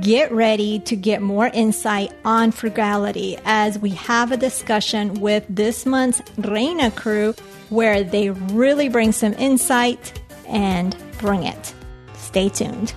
Get ready to get more insight on frugality as we have a discussion with this month's Reina crew where they really bring some insight and bring it. Stay tuned.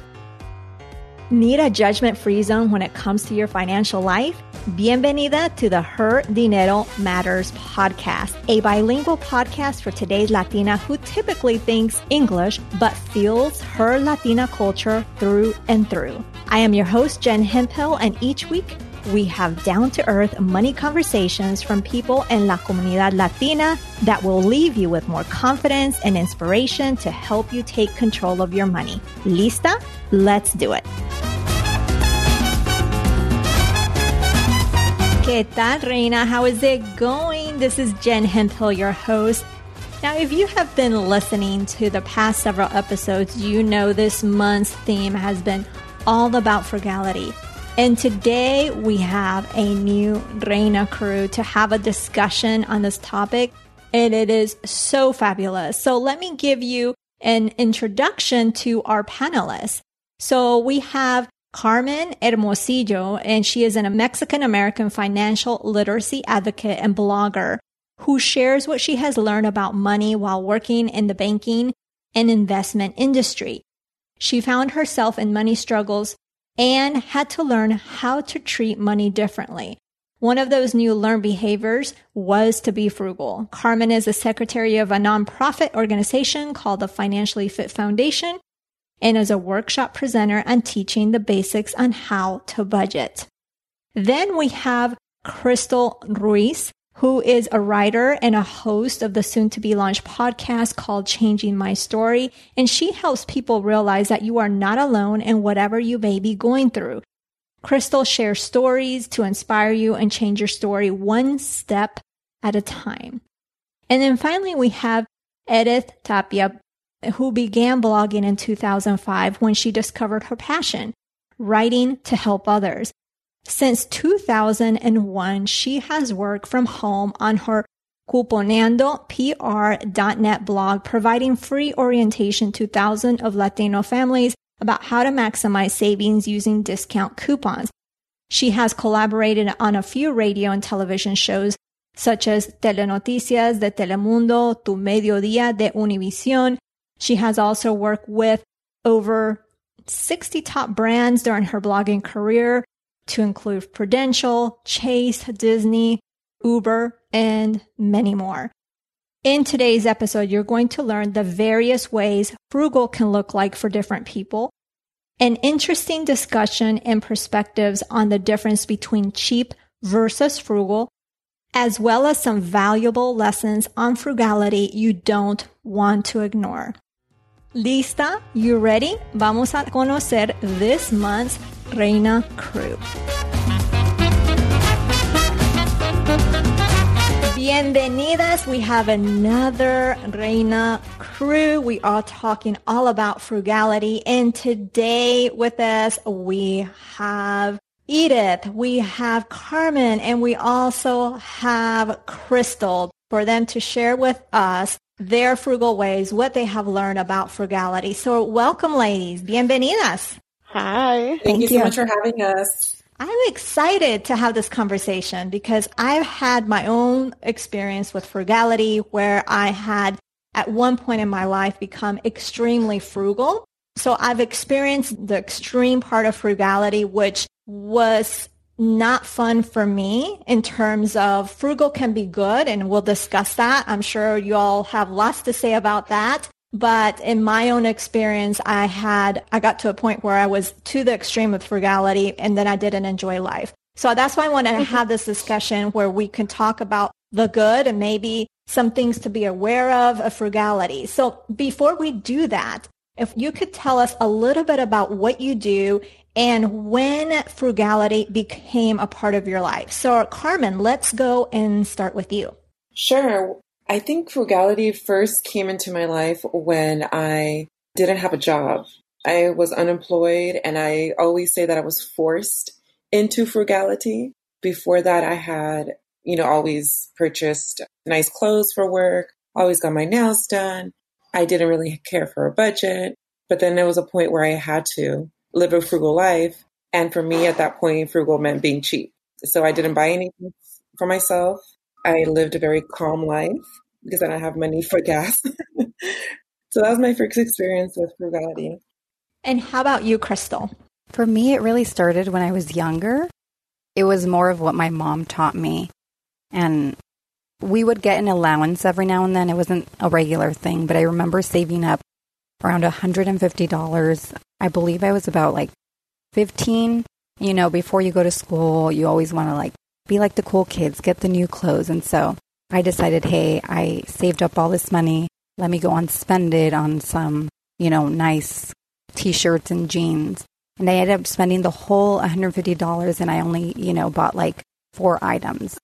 Need a judgment free zone when it comes to your financial life? Bienvenida to the Her Dinero Matters podcast, a bilingual podcast for today's Latina who typically thinks English but feels her Latina culture through and through. I am your host, Jen Hemphill, and each week we have down to earth money conversations from people in La Comunidad Latina that will leave you with more confidence and inspiration to help you take control of your money. Lista? Let's do it. ¿Qué tal, Reina? How is it going? This is Jen Hemphill, your host. Now, if you have been listening to the past several episodes, you know this month's theme has been all about frugality. And today we have a new Reina crew to have a discussion on this topic. And it is so fabulous. So let me give you an introduction to our panelists. So we have Carmen Hermosillo, and she is a Mexican American financial literacy advocate and blogger who shares what she has learned about money while working in the banking and investment industry. She found herself in money struggles and had to learn how to treat money differently. One of those new learned behaviors was to be frugal. Carmen is the secretary of a nonprofit organization called the Financially Fit Foundation and is a workshop presenter and teaching the basics on how to budget. Then we have Crystal Ruiz, who is a writer and a host of the soon to be launched podcast called Changing My Story. And she helps people realize that you are not alone in whatever you may be going through. Crystal shares stories to inspire you and change your story one step at a time. And then finally, we have Edith Tapia who began blogging in 2005 when she discovered her passion, writing to help others. Since 2001, she has worked from home on her cuponeandopr.net blog, providing free orientation to thousands of Latino families about how to maximize savings using discount coupons. She has collaborated on a few radio and television shows such as Telenoticias de Telemundo, Tu Mediodía de Univision, she has also worked with over 60 top brands during her blogging career to include Prudential, Chase, Disney, Uber, and many more. In today's episode, you're going to learn the various ways frugal can look like for different people, an interesting discussion and perspectives on the difference between cheap versus frugal, as well as some valuable lessons on frugality you don't want to ignore. ¿Lista? You ready? Vamos a conocer this month's Reina Crew. Bienvenidas. We have another Reina crew. We are talking all about frugality. And today with us, we have Edith, we have Carmen, and we also have Crystal for them to share with us their frugal ways, what they have learned about frugality. So welcome, ladies. Bienvenidas. Hi. Thank, Thank you so much for having us. I'm excited to have this conversation because I've had my own experience with frugality where I had at one point in my life become extremely frugal. So I've experienced the extreme part of frugality, which was not fun for me in terms of frugal can be good and we'll discuss that. I'm sure you all have lots to say about that. But in my own experience, I had, I got to a point where I was to the extreme of frugality and then I didn't enjoy life. So that's why I want to mm-hmm. have this discussion where we can talk about the good and maybe some things to be aware of of frugality. So before we do that, if you could tell us a little bit about what you do and when frugality became a part of your life. So, Carmen, let's go and start with you. Sure. I think frugality first came into my life when I didn't have a job. I was unemployed, and I always say that I was forced into frugality. Before that, I had, you know, always purchased nice clothes for work, always got my nails done. I didn't really care for a budget. But then there was a point where I had to live a frugal life. And for me at that point, frugal meant being cheap. So I didn't buy anything for myself. I lived a very calm life because I don't have money for gas. so that was my first experience with frugality. And how about you, Crystal? For me, it really started when I was younger. It was more of what my mom taught me. And we would get an allowance every now and then. It wasn't a regular thing, but I remember saving up around $150. I believe I was about like 15. You know, before you go to school, you always want to like be like the cool kids, get the new clothes. And so I decided, hey, I saved up all this money. Let me go and spend it on some, you know, nice t shirts and jeans. And I ended up spending the whole $150 and I only, you know, bought like four items.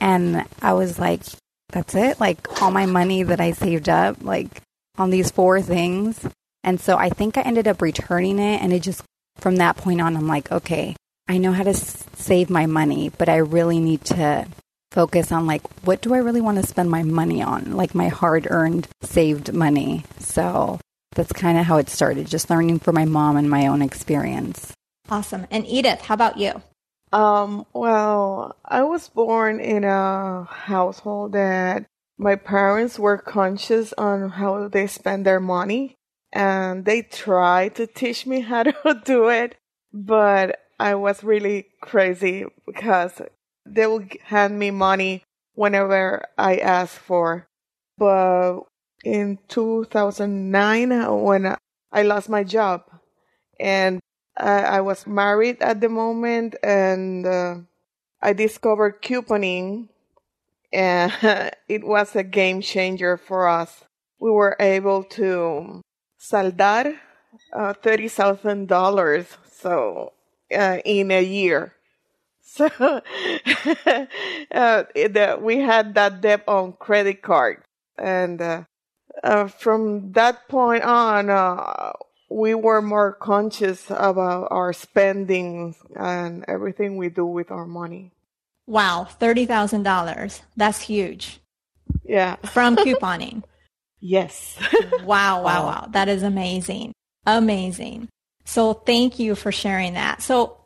And I was like, that's it? Like all my money that I saved up, like on these four things. And so I think I ended up returning it. And it just, from that point on, I'm like, okay, I know how to s- save my money, but I really need to focus on like, what do I really want to spend my money on? Like my hard earned, saved money. So that's kind of how it started, just learning from my mom and my own experience. Awesome. And Edith, how about you? Um, well, I was born in a household that my parents were conscious on how they spend their money and they tried to teach me how to do it, but I was really crazy because they would hand me money whenever I asked for. But in 2009, when I lost my job and I, I was married at the moment and uh, I discovered couponing and it was a game changer for us. We were able to saldar uh, $30,000 so uh, in a year. So uh, the, we had that debt on credit card and uh, uh, from that point on, uh, we were more conscious about our spending and everything we do with our money. Wow, $30,000. That's huge. Yeah. From couponing. yes. wow, wow, wow. That is amazing. Amazing. So thank you for sharing that. So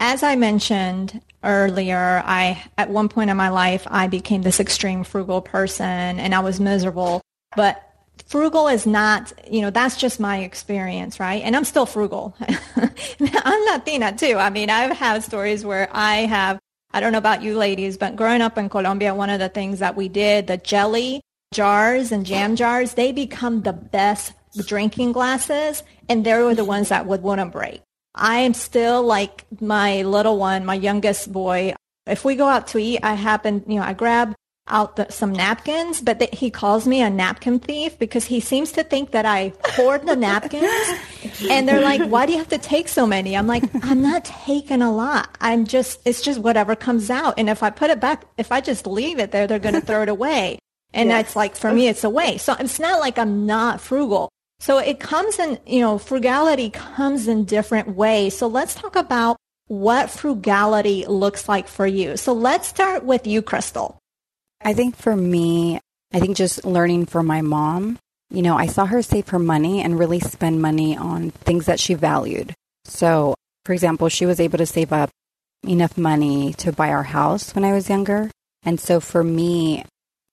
as I mentioned earlier, I, at one point in my life, I became this extreme frugal person and I was miserable, but frugal is not, you know, that's just my experience, right? And I'm still frugal. I'm Latina too. I mean, I've had stories where I have, I don't know about you ladies, but growing up in Colombia, one of the things that we did, the jelly jars and jam jars, they become the best drinking glasses and they were the ones that would wouldn't break. I am still like my little one, my youngest boy. If we go out to eat, I happen, you know, I grab out the, some napkins, but th- he calls me a napkin thief because he seems to think that I hoard the napkins. and they're like, why do you have to take so many? I'm like, I'm not taking a lot. I'm just, it's just whatever comes out. And if I put it back, if I just leave it there, they're going to throw it away. And yes. it's like, for me, it's a waste. So it's not like I'm not frugal. So it comes in, you know, frugality comes in different ways. So let's talk about what frugality looks like for you. So let's start with you, Crystal. I think for me, I think just learning from my mom, you know, I saw her save her money and really spend money on things that she valued. So, for example, she was able to save up enough money to buy our house when I was younger. And so for me,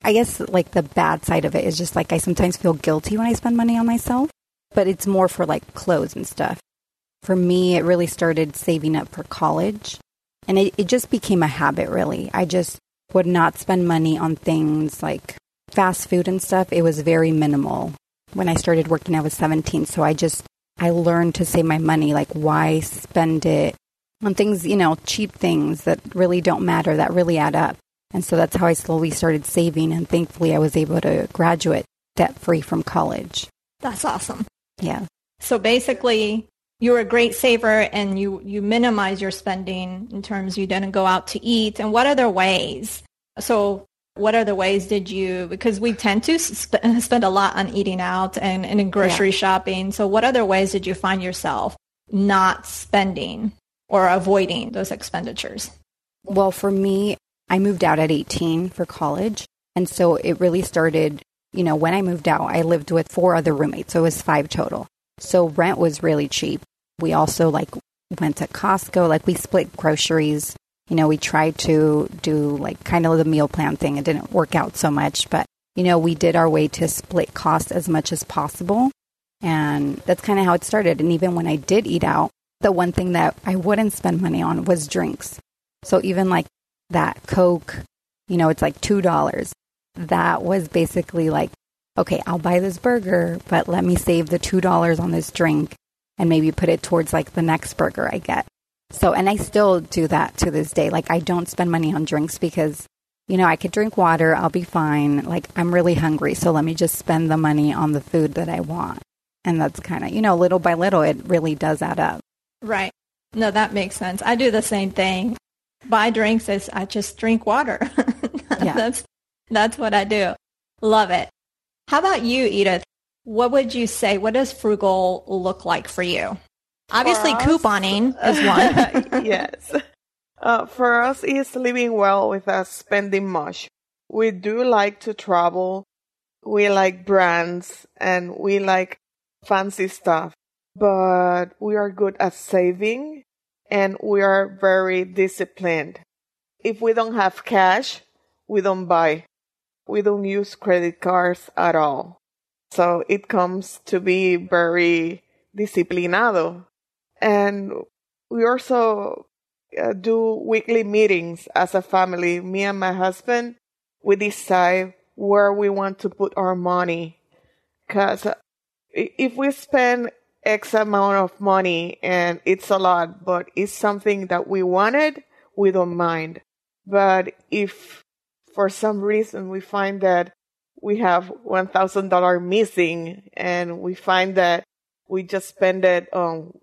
I guess like the bad side of it is just like I sometimes feel guilty when I spend money on myself, but it's more for like clothes and stuff. For me, it really started saving up for college and it, it just became a habit really. I just would not spend money on things like fast food and stuff. It was very minimal. When I started working, I was 17. So I just, I learned to save my money. Like, why spend it on things, you know, cheap things that really don't matter, that really add up. And so that's how I slowly started saving. And thankfully, I was able to graduate debt free from college. That's awesome. Yeah. So basically, you're a great saver and you, you minimize your spending in terms you didn't go out to eat. And what other ways? So what other ways did you, because we tend to sp- spend a lot on eating out and, and in grocery yeah. shopping. So what other ways did you find yourself not spending or avoiding those expenditures? Well, for me, I moved out at 18 for college. And so it really started, you know, when I moved out, I lived with four other roommates. So it was five total. So rent was really cheap we also like went to Costco. Like we split groceries. You know, we tried to do like kind of the meal plan thing. It didn't work out so much, but you know, we did our way to split costs as much as possible. And that's kind of how it started. And even when I did eat out, the one thing that I wouldn't spend money on was drinks. So even like that Coke, you know, it's like $2. That was basically like, okay, I'll buy this burger, but let me save the $2 on this drink and maybe put it towards like the next burger I get. So, and I still do that to this day. Like, I don't spend money on drinks because, you know, I could drink water, I'll be fine. Like, I'm really hungry, so let me just spend the money on the food that I want. And that's kind of, you know, little by little, it really does add up. Right. No, that makes sense. I do the same thing. Buy drinks is I just drink water. yeah. That's that's what I do. Love it. How about you, Edith? What would you say? What does frugal look like for you? Obviously, couponing is one. yes. Uh, for us, is living well without spending much. We do like to travel. We like brands and we like fancy stuff, but we are good at saving and we are very disciplined. If we don't have cash, we don't buy. We don't use credit cards at all. So it comes to be very disciplinado. And we also uh, do weekly meetings as a family. Me and my husband, we decide where we want to put our money. Cause if we spend X amount of money and it's a lot, but it's something that we wanted, we don't mind. But if for some reason we find that we have $1,000 missing and we find that we just spend it on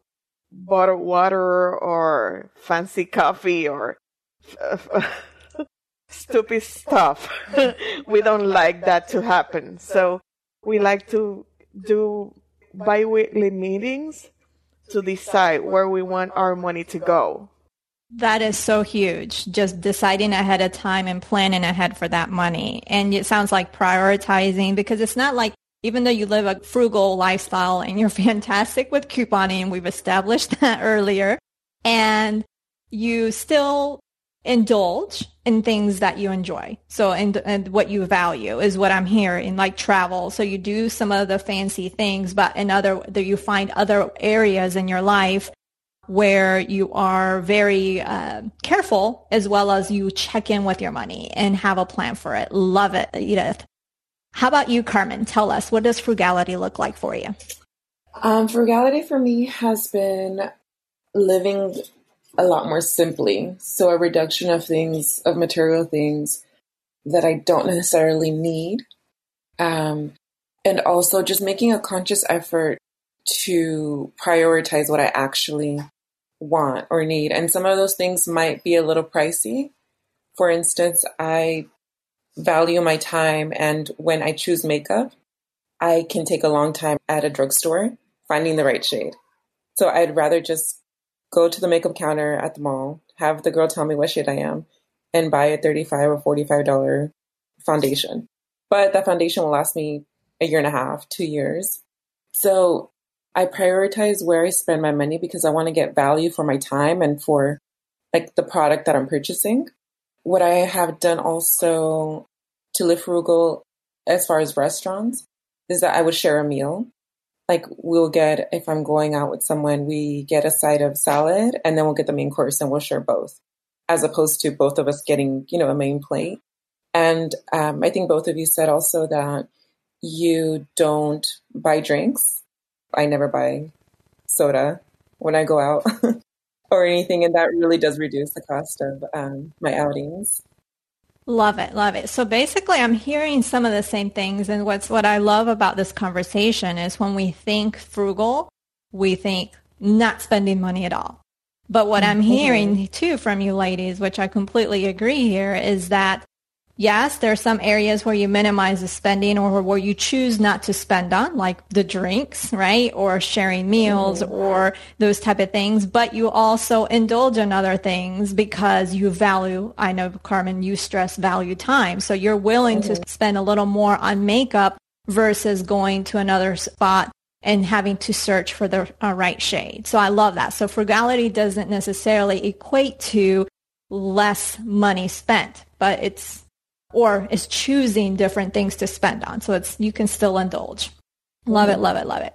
bottled water or fancy coffee or stupid stuff. we don't like that to happen. So we like to do bi-weekly meetings to decide where we want our money to go. That is so huge. Just deciding ahead of time and planning ahead for that money. And it sounds like prioritizing because it's not like even though you live a frugal lifestyle and you're fantastic with couponing, we've established that earlier, and you still indulge in things that you enjoy. So, and, and what you value is what I'm hearing, like travel. So you do some of the fancy things, but in other, that you find other areas in your life where you are very uh, careful as well as you check in with your money and have a plan for it. Love it, Edith. How about you, Carmen? Tell us, what does frugality look like for you? Um, frugality for me has been living a lot more simply. So a reduction of things, of material things that I don't necessarily need. Um, and also just making a conscious effort to prioritize what I actually want or need. And some of those things might be a little pricey. For instance, I value my time, and when I choose makeup, I can take a long time at a drugstore finding the right shade. So I'd rather just go to the makeup counter at the mall, have the girl tell me what shade I am, and buy a 35 or $45 foundation. But that foundation will last me a year and a half, two years. So I prioritize where I spend my money because I want to get value for my time and for like the product that I'm purchasing. What I have done also to live frugal as far as restaurants is that I would share a meal. Like we'll get, if I'm going out with someone, we get a side of salad and then we'll get the main course and we'll share both as opposed to both of us getting, you know, a main plate. And um, I think both of you said also that you don't buy drinks I never buy soda when I go out or anything, and that really does reduce the cost of um, my outings. Love it, love it. So basically, I'm hearing some of the same things, and what's what I love about this conversation is when we think frugal, we think not spending money at all. But what I'm mm-hmm. hearing too from you ladies, which I completely agree here, is that Yes, there are some areas where you minimize the spending or where you choose not to spend on, like the drinks, right? Or sharing meals mm-hmm. or those type of things. But you also indulge in other things because you value, I know, Carmen, you stress value time. So you're willing mm-hmm. to spend a little more on makeup versus going to another spot and having to search for the uh, right shade. So I love that. So frugality doesn't necessarily equate to less money spent, but it's or is choosing different things to spend on. So it's you can still indulge. Love it, love it, love it.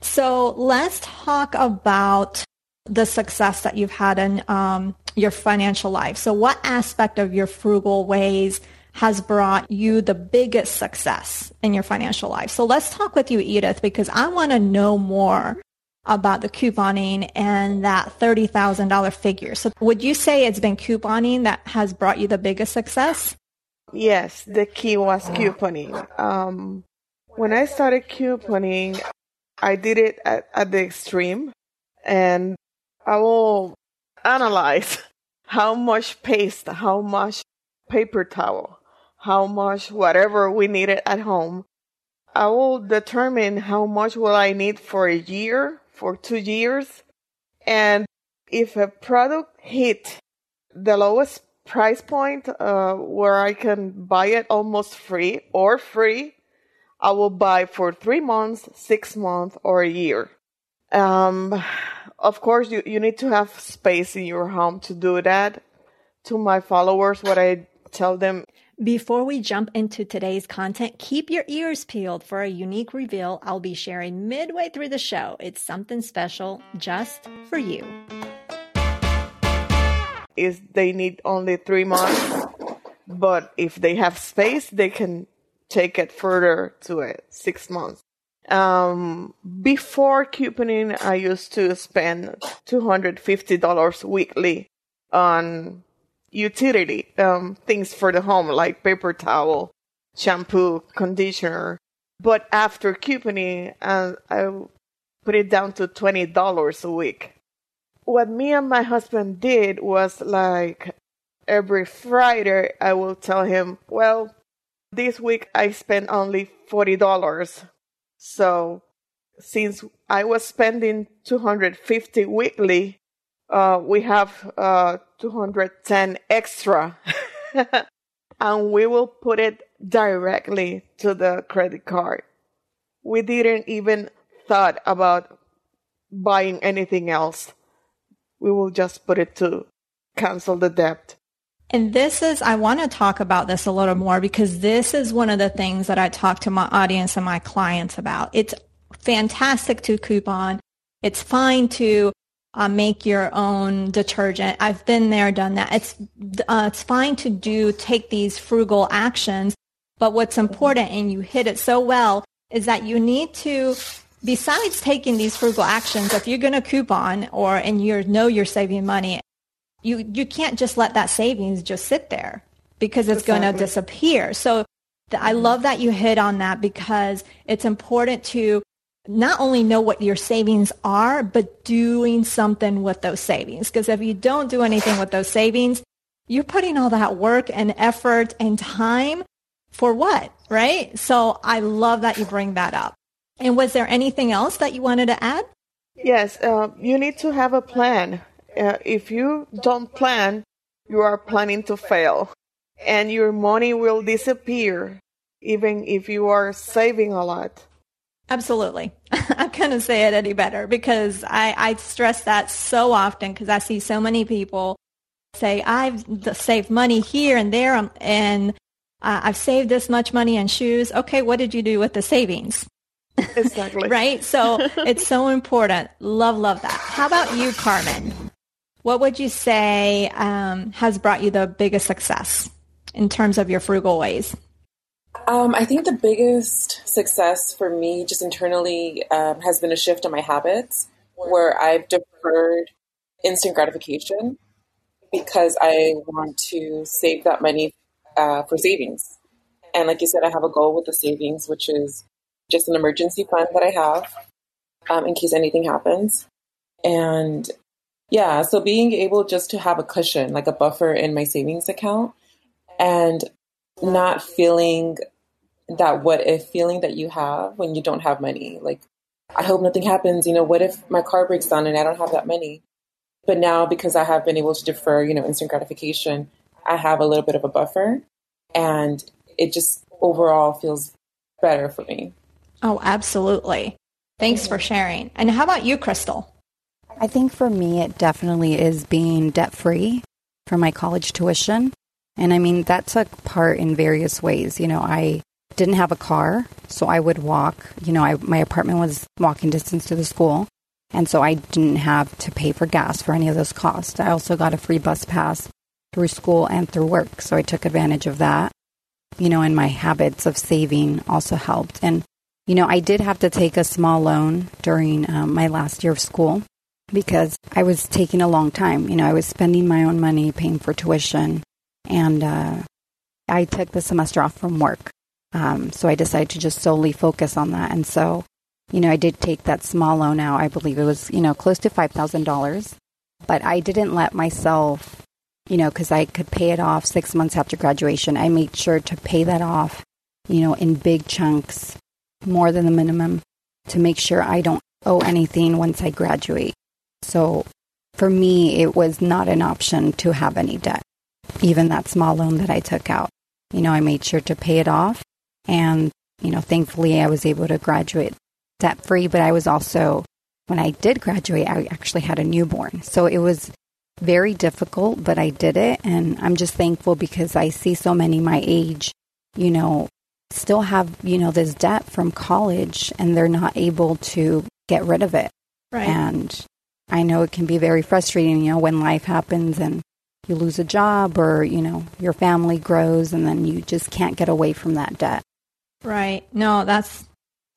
So let's talk about the success that you've had in um, your financial life. So what aspect of your frugal ways has brought you the biggest success in your financial life? So let's talk with you, Edith, because I want to know more about the couponing and that $30,000 figure. So would you say it's been couponing that has brought you the biggest success? Yes, the key was couponing. Um, when I started couponing, I did it at, at the extreme and I will analyze how much paste, how much paper towel, how much whatever we needed at home. I will determine how much will I need for a year, for two years. And if a product hit the lowest price point uh, where I can buy it almost free or free, I will buy for three months, six months, or a year. Um, of course, you, you need to have space in your home to do that. To my followers, what I tell them before we jump into today's content, keep your ears peeled for a unique reveal I'll be sharing midway through the show. It's something special just for you. Is they need only three months, but if they have space, they can take it further to a six months. Um, before couponing, I used to spend $250 weekly on utility, um, things for the home like paper towel, shampoo, conditioner. But after couponing, uh, I put it down to $20 a week. What me and my husband did was like every Friday, I will tell him, well, this week I spent only $40 so since I was spending 250 weekly, uh, we have uh, 210 extra. and we will put it directly to the credit card. We didn't even thought about buying anything else. We will just put it to cancel the debt. And this is, I want to talk about this a little more because this is one of the things that I talk to my audience and my clients about. It's fantastic to coupon. It's fine to uh, make your own detergent. I've been there, done that. It's, uh, it's fine to do, take these frugal actions. But what's important, and you hit it so well, is that you need to besides taking these frugal actions, if you're going to coupon or and you know you're saving money you you can't just let that savings just sit there because it's exactly. going to disappear. So the, I mm-hmm. love that you hit on that because it's important to not only know what your savings are, but doing something with those savings. Because if you don't do anything with those savings, you're putting all that work and effort and time for what, right? So I love that you bring that up. And was there anything else that you wanted to add? Yes, uh, you need to have a plan uh, if you don't plan, you are planning to fail. And your money will disappear, even if you are saving a lot. Absolutely. I couldn't say it any better because I, I stress that so often because I see so many people say, I've saved money here and there um, and uh, I've saved this much money on shoes. Okay, what did you do with the savings? Exactly. right? So it's so important. Love, love that. How about you, Carmen? What would you say um, has brought you the biggest success in terms of your frugal ways? Um, I think the biggest success for me, just internally, um, has been a shift in my habits where I've deferred instant gratification because I want to save that money uh, for savings. And like you said, I have a goal with the savings, which is just an emergency fund that I have um, in case anything happens. And yeah, so being able just to have a cushion, like a buffer in my savings account and not feeling that what if feeling that you have when you don't have money. Like, I hope nothing happens. You know, what if my car breaks down and I don't have that money? But now, because I have been able to defer, you know, instant gratification, I have a little bit of a buffer and it just overall feels better for me. Oh, absolutely. Thanks for sharing. And how about you, Crystal? I think for me, it definitely is being debt free for my college tuition. And I mean, that took part in various ways. You know, I didn't have a car, so I would walk. You know, I, my apartment was walking distance to the school. And so I didn't have to pay for gas for any of those costs. I also got a free bus pass through school and through work. So I took advantage of that. You know, and my habits of saving also helped. And, you know, I did have to take a small loan during um, my last year of school because I was taking a long time. You know, I was spending my own money paying for tuition, and uh, I took the semester off from work. Um, so I decided to just solely focus on that. And so, you know, I did take that small loan out. I believe it was, you know, close to $5,000. But I didn't let myself, you know, because I could pay it off six months after graduation. I made sure to pay that off, you know, in big chunks, more than the minimum, to make sure I don't owe anything once I graduate. So for me, it was not an option to have any debt, even that small loan that I took out. You know, I made sure to pay it off. And, you know, thankfully I was able to graduate debt free. But I was also, when I did graduate, I actually had a newborn. So it was very difficult, but I did it. And I'm just thankful because I see so many my age, you know, still have, you know, this debt from college and they're not able to get rid of it. Right. And I know it can be very frustrating, you know, when life happens and you lose a job or, you know, your family grows and then you just can't get away from that debt. Right. No, that's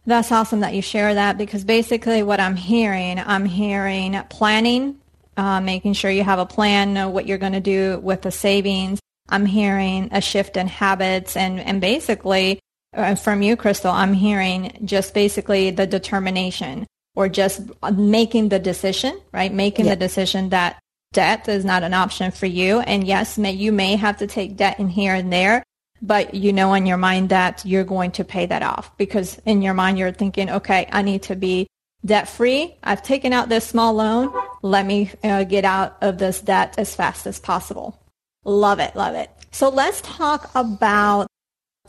that's awesome that you share that because basically what I'm hearing, I'm hearing planning, uh, making sure you have a plan, know what you're going to do with the savings. I'm hearing a shift in habits and, and basically uh, from you, Crystal, I'm hearing just basically the determination or just making the decision, right? Making yeah. the decision that debt is not an option for you. And yes, may, you may have to take debt in here and there, but you know in your mind that you're going to pay that off because in your mind you're thinking, okay, I need to be debt free. I've taken out this small loan. Let me uh, get out of this debt as fast as possible. Love it. Love it. So let's talk about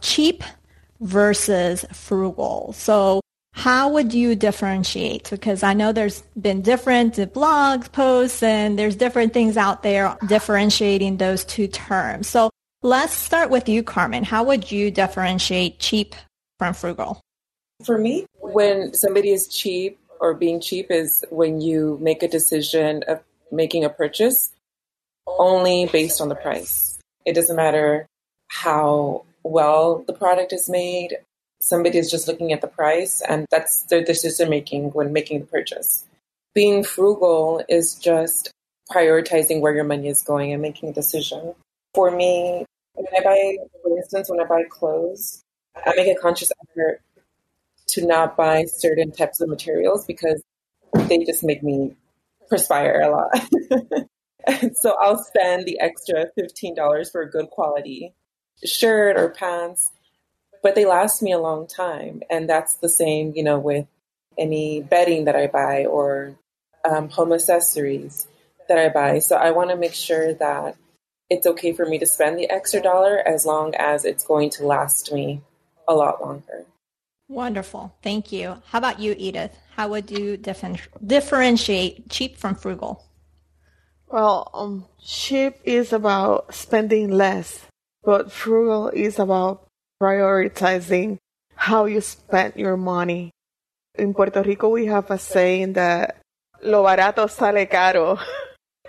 cheap versus frugal. So how would you differentiate? Because I know there's been different blogs, posts, and there's different things out there differentiating those two terms. So let's start with you, Carmen. How would you differentiate cheap from frugal? For me, when somebody is cheap or being cheap is when you make a decision of making a purchase only based on the price. It doesn't matter how well the product is made, somebody is just looking at the price and that's their decision making when making the purchase. Being frugal is just prioritizing where your money is going and making a decision. For me, when I buy, for instance, when I buy clothes, I make a conscious effort to not buy certain types of materials because they just make me perspire a lot. so I'll spend the extra $15 for a good quality shirt or pants but they last me a long time. And that's the same, you know, with any bedding that I buy or um, home accessories that I buy. So I want to make sure that it's okay for me to spend the extra dollar as long as it's going to last me a lot longer. Wonderful. Thank you. How about you, Edith? How would you differentiate cheap from frugal? Well, um, cheap is about spending less, but frugal is about prioritizing how you spend your money. In Puerto Rico, we have a saying that lo barato sale caro.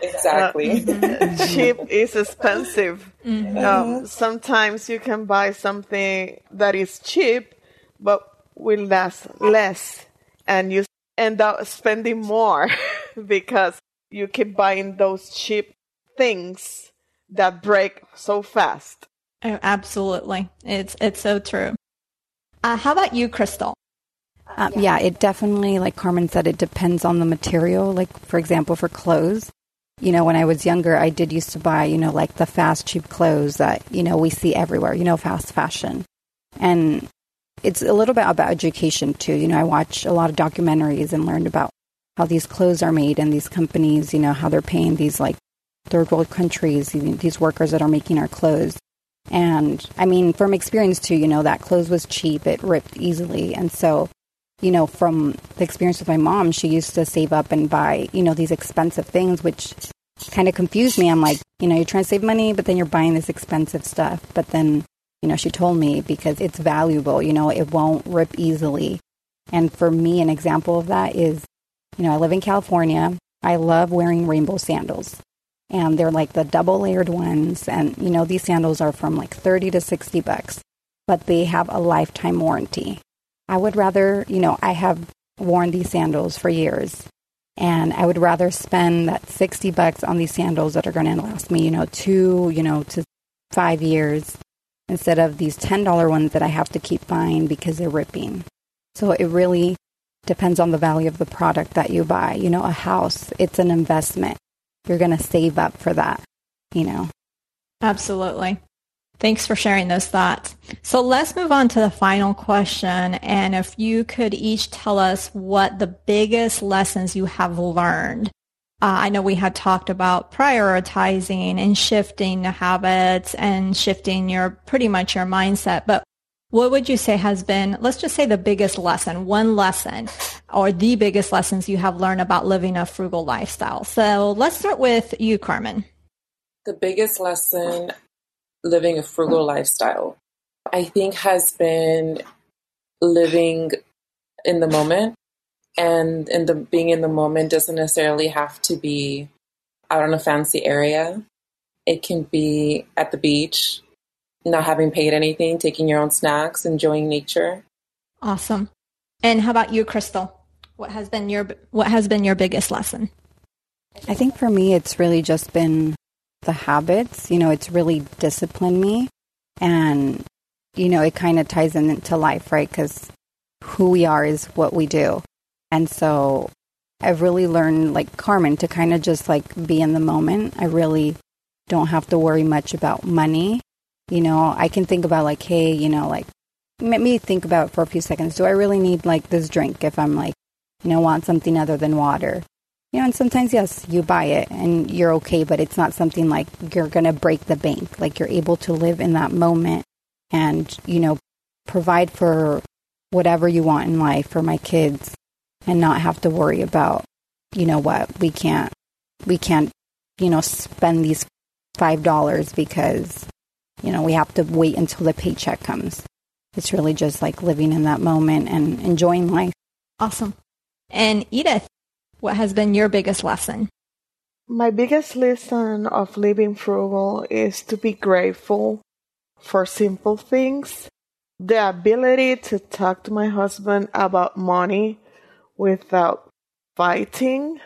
Exactly. Uh, cheap is expensive. Mm-hmm. Um, sometimes you can buy something that is cheap, but will last less, and you end up spending more because you keep buying those cheap things that break so fast. Oh, absolutely. It's it's so true. Uh, how about you, Crystal? Um, yeah, it definitely, like Carmen said, it depends on the material. Like, for example, for clothes, you know, when I was younger, I did used to buy, you know, like the fast, cheap clothes that, you know, we see everywhere, you know, fast fashion. And it's a little bit about education too. You know, I watch a lot of documentaries and learned about how these clothes are made and these companies, you know, how they're paying these like third world countries, these workers that are making our clothes. And I mean, from experience too, you know, that clothes was cheap, it ripped easily. And so you know, from the experience with my mom, she used to save up and buy, you know, these expensive things, which kind of confused me. I'm like, you know, you're trying to save money, but then you're buying this expensive stuff. But then, you know, she told me because it's valuable, you know, it won't rip easily. And for me, an example of that is, you know, I live in California. I love wearing rainbow sandals. And they're like the double layered ones. And, you know, these sandals are from like 30 to 60 bucks, but they have a lifetime warranty. I would rather, you know, I have worn these sandals for years and I would rather spend that 60 bucks on these sandals that are going to last me, you know, two, you know, to five years instead of these $10 ones that I have to keep buying because they're ripping. So it really depends on the value of the product that you buy. You know, a house, it's an investment. You're going to save up for that, you know. Absolutely. Thanks for sharing those thoughts. So let's move on to the final question. And if you could each tell us what the biggest lessons you have learned. Uh, I know we had talked about prioritizing and shifting the habits and shifting your pretty much your mindset, but what would you say has been, let's just say the biggest lesson, one lesson or the biggest lessons you have learned about living a frugal lifestyle? So let's start with you, Carmen. The biggest lesson living a frugal lifestyle, I think has been living in the moment. And in the being in the moment doesn't necessarily have to be out in a fancy area. It can be at the beach, not having paid anything, taking your own snacks, enjoying nature. Awesome. And how about you, Crystal? What has been your what has been your biggest lesson? I think for me it's really just been the habits. You know, it's really disciplined me. And, you know, it kind of ties into life, right? Because who we are is what we do. And so I've really learned, like Carmen, to kind of just like be in the moment. I really don't have to worry much about money. You know, I can think about like, hey, you know, like, let me think about for a few seconds. Do I really need like this drink if I'm like, you know, want something other than water? You know, and sometimes, yes, you buy it and you're okay, but it's not something like you're going to break the bank. Like you're able to live in that moment and, you know, provide for whatever you want in life for my kids and not have to worry about, you know what, we can't, we can't, you know, spend these $5 because, you know, we have to wait until the paycheck comes. It's really just like living in that moment and enjoying life. Awesome. And Edith, what has been your biggest lesson? My biggest lesson of living frugal is to be grateful for simple things. The ability to talk to my husband about money without fighting.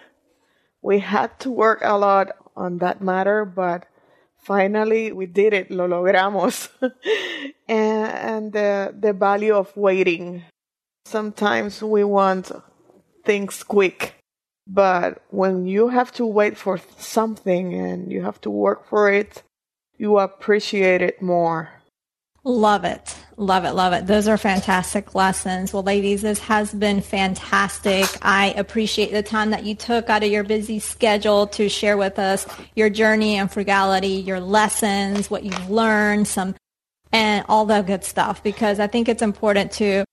We had to work a lot on that matter, but finally we did it. Lo logramos. and, and the, the value of waiting. Sometimes we want things quick but when you have to wait for something and you have to work for it, you appreciate it more. Love it. Love it. Love it. Those are fantastic lessons. Well, ladies, this has been fantastic. I appreciate the time that you took out of your busy schedule to share with us your journey and frugality, your lessons, what you've learned, some, and all the good stuff, because I think it's important to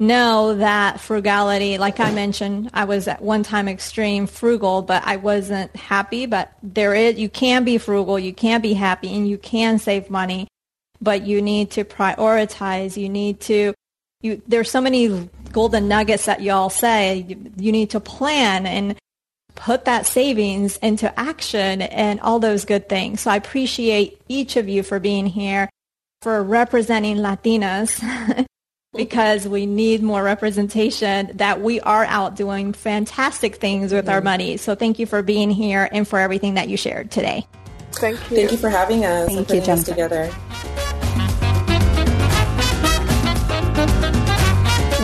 know that frugality, like I mentioned, I was at one time extreme frugal, but I wasn't happy. But there is, you can be frugal, you can be happy, and you can save money, but you need to prioritize. You need to, you, there's so many golden nuggets that y'all say. You, you need to plan and put that savings into action and all those good things. So I appreciate each of you for being here, for representing Latinas because we need more representation that we are out doing fantastic things with our mm-hmm. money. So thank you for being here and for everything that you shared today. Thank you. Thank you for having us Thank and putting you, us together.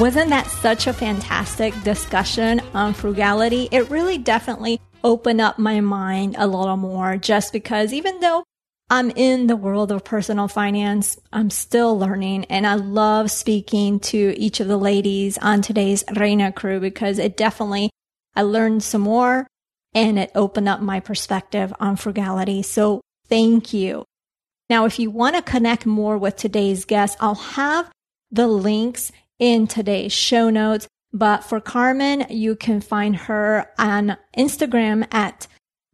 Wasn't that such a fantastic discussion on frugality? It really definitely opened up my mind a little more just because even though I'm in the world of personal finance. I'm still learning and I love speaking to each of the ladies on today's Reina crew because it definitely, I learned some more and it opened up my perspective on frugality. So thank you. Now, if you want to connect more with today's guest, I'll have the links in today's show notes. But for Carmen, you can find her on Instagram at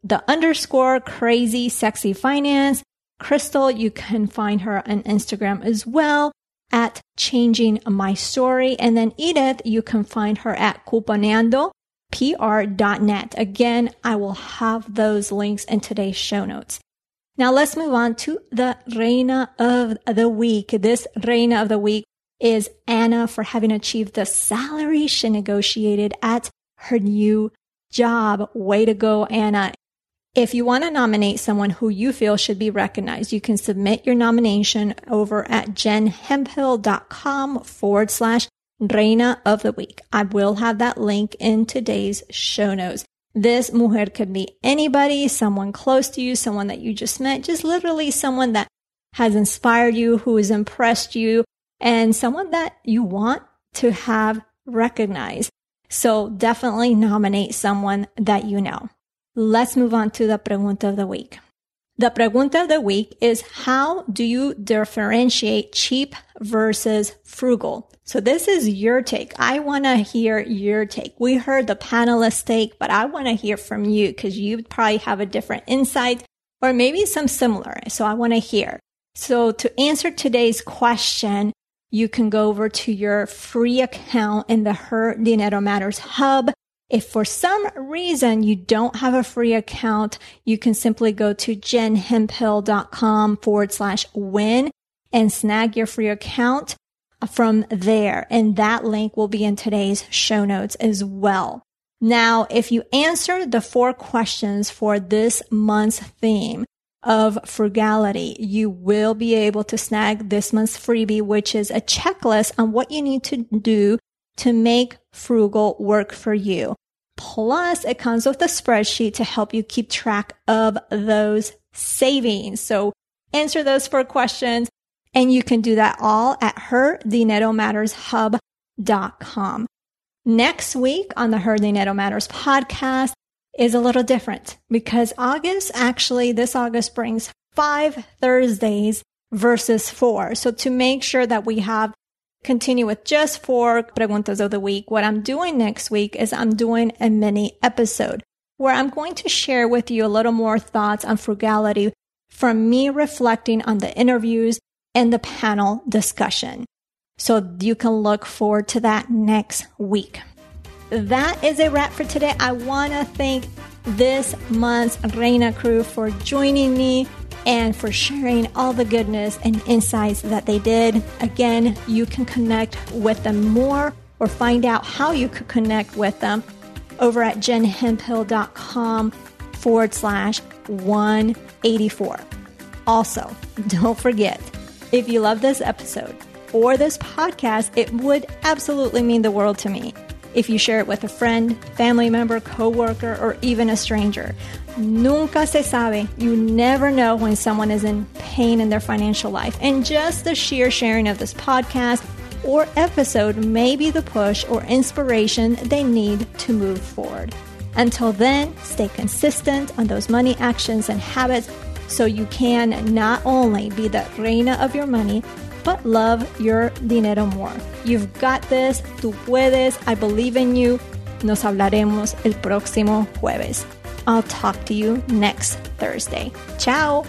the underscore crazy sexy finance. Crystal, you can find her on Instagram as well at changing my story. And then Edith, you can find her at cuponeando, pr.net. Again, I will have those links in today's show notes. Now let's move on to the Reina of the Week. This Reina of the Week is Anna for having achieved the salary she negotiated at her new job. Way to go, Anna. If you want to nominate someone who you feel should be recognized, you can submit your nomination over at jenhemphill.com forward slash Reina of the Week. I will have that link in today's show notes. This mujer could be anybody, someone close to you, someone that you just met, just literally someone that has inspired you, who has impressed you, and someone that you want to have recognized. So definitely nominate someone that you know. Let's move on to the pregunta of the week. The pregunta of the week is how do you differentiate cheap versus frugal? So this is your take. I want to hear your take. We heard the panelist take, but I want to hear from you because you probably have a different insight or maybe some similar. So I want to hear. So to answer today's question, you can go over to your free account in the Her Dinero Matters Hub. If for some reason you don't have a free account, you can simply go to jenhemphill.com forward slash win and snag your free account from there. And that link will be in today's show notes as well. Now, if you answer the four questions for this month's theme, of frugality, you will be able to snag this month's freebie, which is a checklist on what you need to do to make frugal work for you. Plus, it comes with a spreadsheet to help you keep track of those savings. So answer those four questions and you can do that all at herdineromattershub.com. Next week on the Her Dinero Matters podcast, is a little different because August actually, this August brings five Thursdays versus four. So to make sure that we have continue with just four preguntas of the week, what I'm doing next week is I'm doing a mini episode where I'm going to share with you a little more thoughts on frugality from me reflecting on the interviews and the panel discussion. So you can look forward to that next week that is a wrap for today. I want to thank this month's Reina crew for joining me and for sharing all the goodness and insights that they did. Again, you can connect with them more or find out how you could connect with them over at jenhemphill.com forward slash 184. Also, don't forget, if you love this episode or this podcast, it would absolutely mean the world to me if you share it with a friend, family member, coworker, or even a stranger. Nunca se sabe. You never know when someone is in pain in their financial life. And just the sheer sharing of this podcast or episode may be the push or inspiration they need to move forward. Until then, stay consistent on those money actions and habits so you can not only be the reina of your money, but love your dinero more. You've got this, tú puedes, I believe in you. Nos hablaremos el próximo jueves. I'll talk to you next Thursday. Ciao.